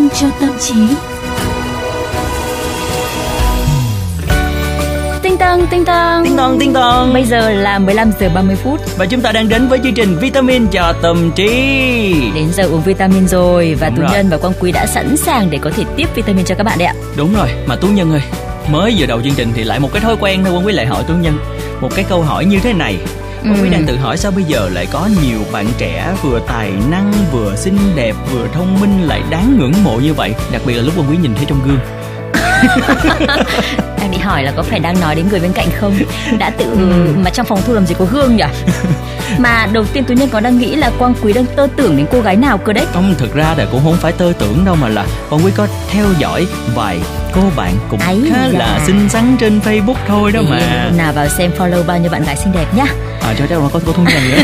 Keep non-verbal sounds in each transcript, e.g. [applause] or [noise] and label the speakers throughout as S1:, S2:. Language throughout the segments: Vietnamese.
S1: Vitamin cho tâm trí.
S2: Tinh tăng, tinh tăng.
S3: Tinh tong tinh tong.
S2: Bây giờ là 15 giờ 30 phút.
S3: Và chúng ta đang đến với chương trình Vitamin cho tâm trí.
S2: Đến giờ uống vitamin rồi và
S3: Đúng
S2: Tú
S3: rồi.
S2: Nhân và Quang Quý đã sẵn sàng để có thể tiếp vitamin cho các bạn đấy ạ.
S3: Đúng rồi, mà Tú Nhân ơi, mới vừa đầu chương trình thì lại một cái thói quen thôi Quân Quý lại hỏi Tú Nhân một cái câu hỏi như thế này. Quý
S2: Ừ.
S3: đang tự hỏi sao bây giờ lại có nhiều bạn trẻ vừa tài năng, vừa xinh đẹp, vừa thông minh lại đáng ngưỡng mộ như vậy, đặc biệt là lúc Quân Quý nhìn thấy trong gương. [laughs]
S2: Đang định hỏi là có phải đang nói đến người bên cạnh không? Đã tự mà trong phòng thu làm gì có gương nhỉ? [laughs] mà đầu tiên Tú Nhân có đang nghĩ là Quang Quý đang tơ tưởng đến cô gái nào cơ đấy?
S3: Không, thực ra là cũng không phải tơ tưởng đâu mà là Quân Quý có theo dõi vài cô bạn cũng
S2: Ấy
S3: khá
S2: da.
S3: là xinh xắn trên Facebook thôi đó
S2: Thì
S3: mà.
S2: nào vào xem follow bao nhiêu bạn gái xinh đẹp nhá.
S3: À cho đâu có cô Thu Nhân nữa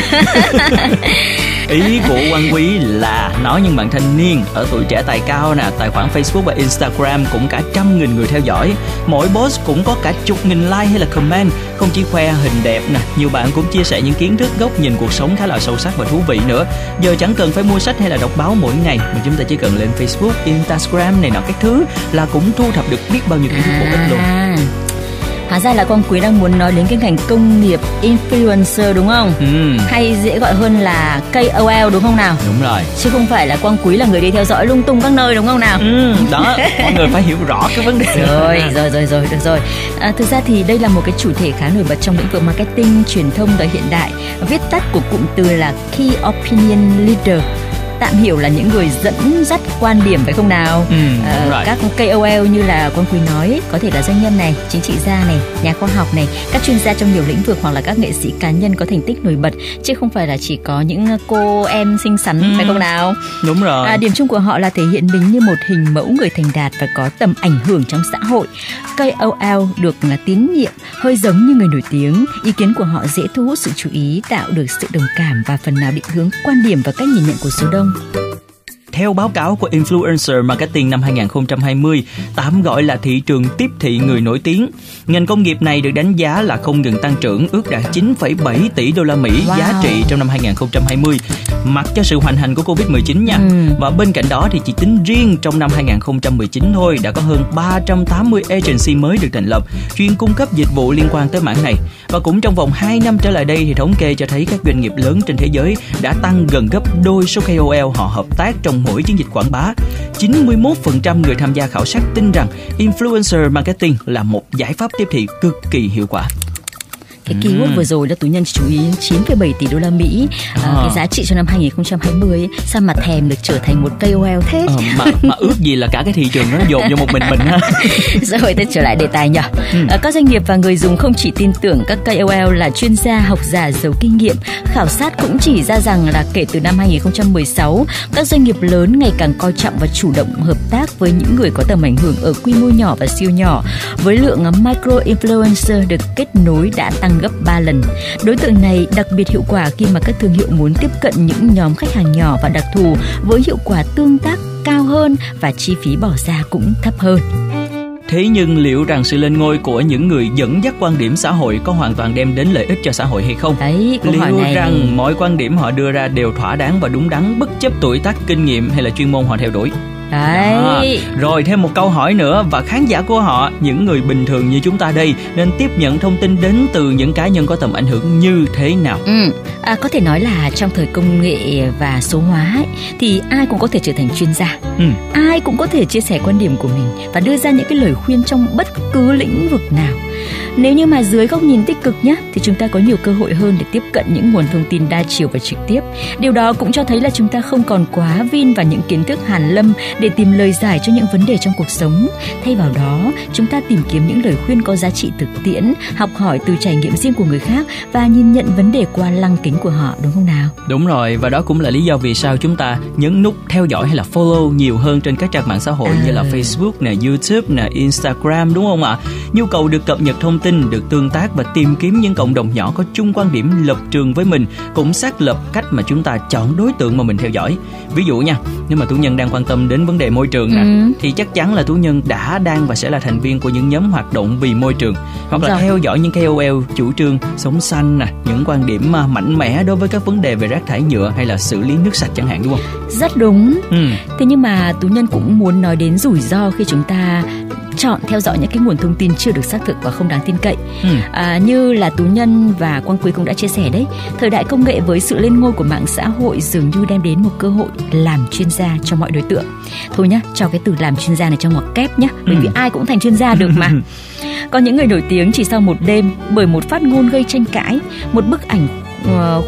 S3: [laughs] Ý của Quang Quý là nói những bạn thanh niên ở tuổi trẻ tài cao nè, tài khoản Facebook và Instagram cũng cả trăm nghìn người theo dõi. Mỗi post cũng có cả chục nghìn like hay là comment, không chỉ khoe hình đẹp nè, nhiều bạn cũng chia sẻ những kiến thức góc nhìn cuộc sống khá là sâu sắc và thú vị nữa. Giờ chẳng cần phải mua sách hay là đọc báo mỗi ngày mà chúng ta chỉ cần lên Facebook, Instagram này nọ các thứ là cũng thu thập được biết bao nhiêu kiến thức bổ ích luôn.
S2: Hóa ra là Quang Quý đang muốn nói đến cái ngành công nghiệp influencer đúng không?
S3: Ừ,
S2: Hay dễ gọi hơn là KOL đúng không nào?
S3: đúng rồi.
S2: Chứ không phải là Quang Quý là người đi theo dõi lung tung các nơi đúng không nào?
S3: Ừ, đó, mọi người phải hiểu rõ cái vấn đề.
S2: rồi rồi rồi rồi được rồi à, thực ra thì đây là một cái chủ thể khá nổi bật trong lĩnh vực marketing truyền thông thời hiện đại viết tắt của cụm từ là key opinion leader tạm hiểu là những người dẫn dắt quan điểm phải không nào
S3: Ừ,
S2: Ờ,
S3: rồi.
S2: các KOL như là Quang Quý nói có thể là doanh nhân này chính trị gia này nhà khoa học này các chuyên gia trong nhiều lĩnh vực hoặc là các nghệ sĩ cá nhân có thành tích nổi bật chứ không phải là chỉ có những cô em xinh xắn
S3: Ừ.
S2: phải không nào
S3: Đúng rồi.
S2: À, điểm chung của họ là thể hiện mình như một hình mẫu người thành đạt và có tầm ảnh hưởng trong xã hội. KOL được là tín nhiệm, hơi giống như người nổi tiếng. Ý kiến của họ dễ thu hút sự chú ý, tạo được sự đồng cảm và phần nào định hướng quan điểm và cách nhìn nhận của số đông.
S3: Theo báo cáo của Influencer Marketing năm 2020, tạm gọi là thị trường tiếp thị người nổi tiếng, ngành công nghiệp này được đánh giá là không ngừng tăng trưởng, ước đạt 9,7 tỷ đô la Mỹ
S2: Wow.
S3: giá trị trong năm 2020, mặc cho sự hoành hành của Covid-19 nha.
S2: Ừ.
S3: Và bên cạnh đó thì chỉ tính riêng trong năm 2019 thôi đã có hơn 380 agency mới được thành lập, chuyên cung cấp dịch vụ liên quan tới mảng này. Và cũng trong vòng 2 năm trở lại đây thì thống kê cho thấy các doanh nghiệp lớn trên thế giới đã tăng gần gấp đôi số KOL họ hợp tác trong mỗi chiến dịch quảng bá. 91% người tham gia khảo sát tin rằng influencer marketing là một giải pháp tiếp thị cực kỳ hiệu quả.
S2: Cái keyword vừa rồi là tú nhân chú ý 9,7 tỷ đô la Mỹ, à,
S3: À.
S2: cái giá trị cho năm 2020 ấy, sao mà thèm được trở thành một KOL thế?
S3: Ờ, mà mà ước gì là cả cái thị trường nó dồn vô một mình mình ha. [laughs]
S2: Rồi tôi trở lại đề tài nhỉ. À, các doanh nghiệp và người dùng không chỉ tin tưởng các KOL là chuyên gia học giả giàu kinh nghiệm, khảo sát cũng chỉ ra rằng là kể từ năm 2016, các doanh nghiệp lớn ngày càng coi trọng và chủ động hợp tác với những người có tầm ảnh hưởng ở quy mô nhỏ và siêu nhỏ. Với lượng micro influencer được kết nối đã tăng gấp 3 lần. Đối tượng này đặc biệt hiệu quả khi mà các thương hiệu muốn tiếp cận những nhóm khách hàng nhỏ và đặc thù với hiệu quả tương tác cao hơn và chi phí bỏ ra cũng thấp hơn.
S3: Thế nhưng liệu rằng sự lên ngôi của những người dẫn dắt quan điểm xã hội có hoàn toàn đem đến lợi ích cho xã hội hay không?
S2: Đấy, câu hỏi
S3: Liệu
S2: này
S3: rằng mọi quan điểm họ đưa ra đều thỏa đáng và đúng đắn bất chấp tuổi tác, kinh nghiệm hay là chuyên môn họ theo đuổi?
S2: Đấy.
S3: Đó. Rồi thêm một câu hỏi nữa và khán giả của họ, những người bình thường như chúng ta đây nên tiếp nhận thông tin đến từ những cá nhân có tầm ảnh hưởng như thế nào?
S2: Ừ, à, có thể nói là trong thời công nghệ và số hóa ấy, thì ai cũng có thể trở thành chuyên gia.
S3: Ừ.
S2: Ai cũng có thể chia sẻ quan điểm của mình và đưa ra những cái lời khuyên trong bất cứ lĩnh vực nào. Nếu như mà dưới góc nhìn tích cực nhé thì chúng ta có nhiều cơ hội hơn để tiếp cận những nguồn thông tin đa chiều và trực tiếp. Điều đó cũng cho thấy là chúng ta không còn quá vin vào những kiến thức hàn lâm để tìm lời giải cho những vấn đề trong cuộc sống. Thay vào đó, chúng ta tìm kiếm những lời khuyên có giá trị thực tiễn, học hỏi từ trải nghiệm riêng của người khác và nhìn nhận vấn đề qua lăng kính của họ đúng không nào?
S3: Đúng rồi và đó cũng là lý do vì sao chúng ta nhấn nút theo dõi hay là follow nhiều hơn trên các trang mạng xã hội
S2: À.
S3: như là Facebook nè, YouTube nè, Instagram đúng không ạ? Nhu cầu được cập nhật thông tin tin, được tương tác và tìm kiếm những cộng đồng nhỏ có chung quan điểm lập trường với mình cũng xác lập cách mà chúng ta chọn đối tượng mà mình theo dõi. Ví dụ nha, nếu mà tú nhân đang quan tâm đến vấn đề môi trường nè, ừ. thì chắc chắn là tú nhân đã đang và sẽ là thành viên của những nhóm hoạt động vì môi trường hoặc là theo dõi những KOL chủ trương sống xanh nè, những quan điểm mạnh mẽ đối với các vấn đề về rác thải nhựa hay là xử lý nước sạch chẳng hạn đúng không?
S2: Rất đúng. Ừ. Thế nhưng mà tú nhân cũng muốn nói đến rủi ro khi chúng ta chọn theo dõi những cái nguồn thông tin chưa được xác thực và không đáng tin cậy ừ. à, như là tú nhân và quang quý cũng đã chia sẻ đấy thời đại công nghệ với sự lên ngôi của mạng xã hội dường như đem đến một cơ hội làm chuyên gia cho mọi đối tượng thôi nhá cho cái từ làm chuyên gia này trong ngoặc kép nhá bởi ừ. vì ai cũng thành chuyên gia được mà [laughs] có những người nổi tiếng chỉ sau một đêm bởi một phát ngôn gây tranh cãi một bức ảnh uh,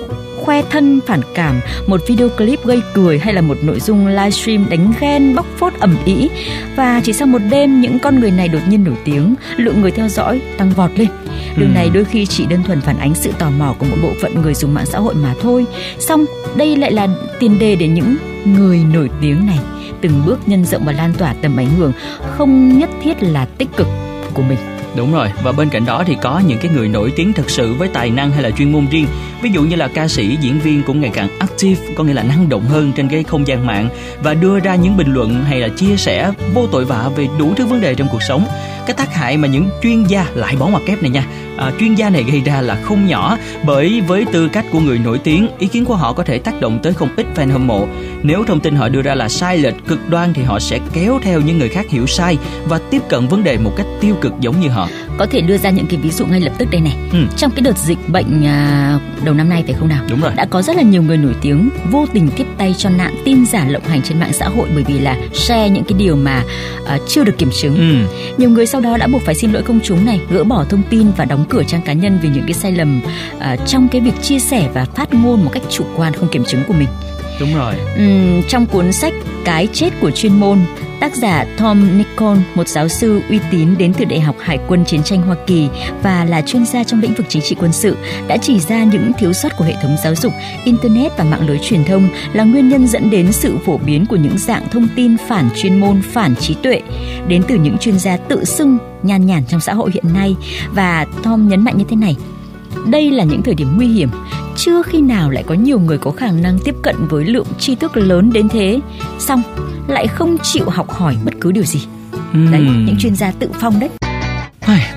S2: khoe thân phản cảm, một video clip gây cười hay là một nội dung livestream đánh ghen bóc phốt ẩm ý và chỉ sau một đêm những con người này đột nhiên nổi tiếng, lượng người theo dõi tăng vọt lên. Điều ừ. này đôi khi chỉ đơn thuần phản ánh sự tò mò của một bộ phận người dùng mạng xã hội mà thôi. Xong đây lại là tiền đề để những người nổi tiếng này từng bước nhân rộng và lan tỏa tầm ảnh hưởng không nhất thiết là tích cực của mình.
S3: Đúng rồi, và bên cạnh đó thì có những cái người nổi tiếng thực sự với tài năng hay là chuyên môn riêng. Ví dụ như là ca sĩ, diễn viên cũng ngày càng active, có nghĩa là năng động hơn trên cái không gian mạng và đưa ra những bình luận hay là chia sẻ vô tội vạ về đủ thứ vấn đề trong cuộc sống. Cái tác hại mà những chuyên gia lại bỏ mặt kép này nha, à, chuyên gia này gây ra là không nhỏ bởi với tư cách của người nổi tiếng, ý kiến của họ có thể tác động tới không ít fan hâm mộ. Nếu thông tin họ đưa ra là sai lệch, cực đoan thì họ sẽ kéo theo những người khác hiểu sai và tiếp cận vấn đề một cách tiêu cực giống như họ
S2: có thể đưa ra những cái ví dụ ngay lập tức đây này ừ. trong cái đợt dịch bệnh à, đầu năm nay phải không nào
S3: đúng rồi
S2: đã có rất là nhiều người nổi tiếng vô tình tiếp tay cho nạn tin giả lộng hành trên mạng xã hội bởi vì là share những cái điều mà à, chưa được kiểm chứng ừ. nhiều người sau sau đó đã buộc phải xin lỗi công chúng này gỡ bỏ thông tin và đóng cửa trang cá nhân vì những cái sai lầm uh, trong cái việc chia sẻ và phát ngôn một cách chủ quan không kiểm chứng của mình
S3: đúng rồi
S2: uhm, trong cuốn sách cái chết của chuyên môn Tác giả Tom Nicol, một giáo sư uy tín đến từ Đại học Hải quân Chiến tranh Hoa Kỳ và là chuyên gia trong lĩnh vực chính trị quân sự, đã chỉ ra những thiếu sót của hệ thống giáo dục, Internet và mạng lưới truyền thông là nguyên nhân dẫn đến sự phổ biến của những dạng thông tin phản chuyên môn, phản trí tuệ, đến từ những chuyên gia tự xưng nhàn nhản trong xã hội hiện nay. Và Tom nhấn mạnh như thế này, đây là những thời điểm nguy hiểm chưa khi nào lại có nhiều người có khả năng tiếp cận với lượng tri thức lớn đến thế. Xong lại không chịu học hỏi bất cứ điều gì. Uhm. đấy những chuyên gia tự phong đấy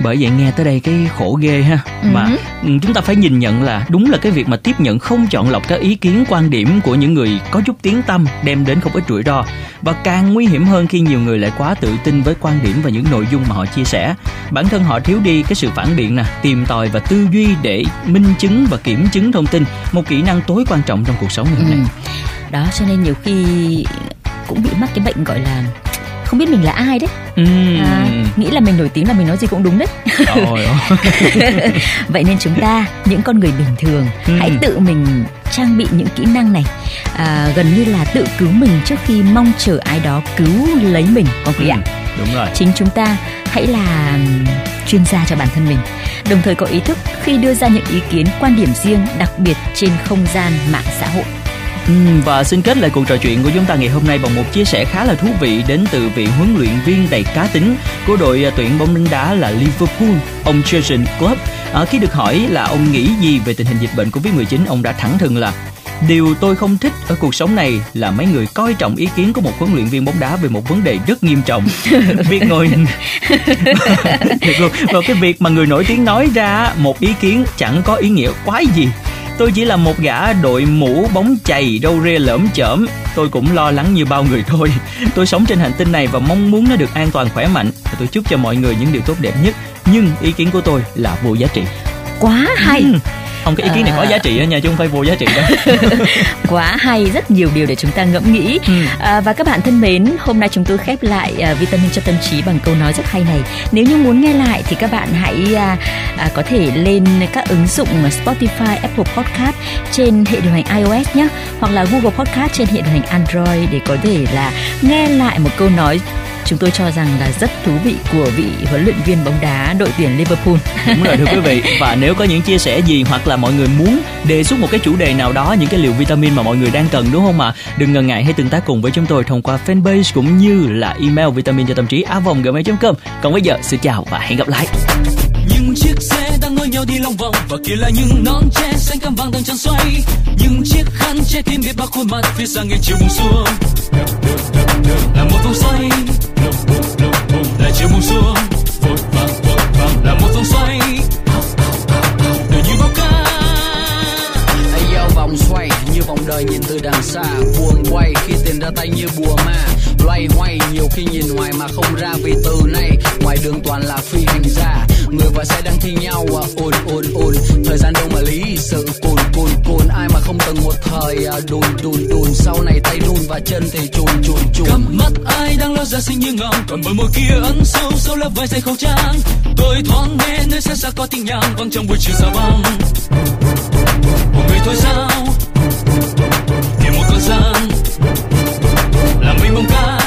S3: bởi vậy nghe tới đây cái khổ ghê ha mà ừ. chúng ta phải nhìn nhận là đúng là cái việc mà tiếp nhận không chọn lọc các ý kiến quan điểm của những người có chút tiếng tâm đem đến không ít rủi ro và càng nguy hiểm hơn khi nhiều người lại quá tự tin với quan điểm và những nội dung mà họ chia sẻ bản thân họ thiếu đi cái sự phản biện nè tìm tòi và tư duy để minh chứng và kiểm chứng thông tin một kỹ năng tối quan trọng trong cuộc sống ngày hôm nay ừ.
S2: đó cho nên nhiều khi cũng bị mắc cái bệnh gọi là không biết mình là ai đấy. Ừ. à, nghĩ là mình nổi tiếng là mình nói gì cũng đúng đấy. [laughs] Vậy nên chúng ta những con người bình thường ừ. hãy tự mình trang bị những kỹ năng này. À, gần như là tự cứu mình trước khi mong chờ ai đó cứu lấy mình con quý ừ. ạ
S3: đúng rồi.
S2: Chính chúng ta hãy là chuyên gia cho bản thân mình. Đồng thời có ý thức khi đưa ra những ý kiến quan điểm riêng đặc biệt trên không gian mạng xã hội
S3: và xin kết lại cuộc trò chuyện của chúng ta ngày hôm nay bằng một chia sẻ khá là thú vị đến từ vị huấn luyện viên đầy cá tính của đội à, tuyển bóng đánh đá là Liverpool, ông Jurgen Klopp. À, khi được hỏi là ông nghĩ gì về tình hình dịch bệnh Covid-19, ông đã thẳng thừng là Điều tôi không thích ở cuộc sống này là mấy người coi trọng ý kiến của một huấn luyện viên bóng đá về một vấn đề rất nghiêm trọng. [laughs] việc ngồi [laughs] và cái việc mà người nổi tiếng nói ra một ý kiến chẳng có ý nghĩa quái gì Tôi chỉ là một gã đội mũ bóng chày râu ria lởm chởm. Tôi cũng lo lắng như bao người thôi. [laughs] Tôi sống trên hành tinh này và mong muốn nó được an toàn khỏe mạnh. Và tôi chúc cho mọi người những điều tốt đẹp nhất. Nhưng ý kiến của tôi là vô giá trị.
S2: Quá hay. Ừ
S3: không cái ý kiến này có giá trị đó nha chứ không phải vô giá trị đâu. [laughs]
S2: Quá hay rất nhiều điều để chúng ta ngẫm nghĩ. Ừ. à, và các bạn thân mến hôm nay chúng tôi khép lại uh, vitamin cho tâm trí bằng câu nói rất hay này. Nếu như muốn nghe lại thì các bạn hãy uh, uh, có thể lên các ứng dụng Spotify, Apple Podcast trên hệ điều hành iOS nhé hoặc là Google Podcast trên hệ điều hành Android để có thể là nghe lại một câu nói chúng tôi cho rằng là rất thú vị của vị huấn luyện viên bóng đá đội tuyển Liverpool.
S3: Đúng rồi thưa quý vị. Và nếu có những chia sẻ gì hoặc là mọi người muốn đề xuất một cái chủ đề nào đó những cái liều vitamin mà mọi người đang cần đúng không ạ? Đừng ngần ngại hãy tương tác cùng với chúng tôi thông qua fanpage cũng như là email vitamin cho tâm trí a gmail.com. Còn bây giờ xin chào và hẹn gặp lại. Nhưng
S1: những chiếc xe với nhau đi lòng vòng, và kia là những nón che xanh cam vàng đang tràn xoay. Những chiếc khăn che kín biết bao khuôn mặt phía xa ngày chiều buông xuống là một vòng xoay, là chiều buông xuống là một vòng xoay đời như bao ca.
S4: Ayo vòng xoay, như vòng đời nhìn từ đằng xa. Buồn quay khi tiền ra tay như bùa ma. Loay hoay nhiều khi nhìn ngoài mà không ra, vì từ nay ngoài đường toàn là phi hành gia người và xe đang thi nhau à, ồn ồn ồn thời gian đâu mà lý sự. Cồn cồn cồn ai mà không từng một thời à, đùn đùn đùn sau này tay đùn và chân thì chùn chùn chùn.
S1: Cặp mắt ai đang lo ra xinh như ngọc. Còn bờ môi kia ấn sâu sâu lớp vai dày khẩu trang. Tôi thoáng nghe nơi xa xa có tiếng nhạc vang trong buổi chiều xa băng một người thôi sao? Tìm một con gian. Làm mình mong cao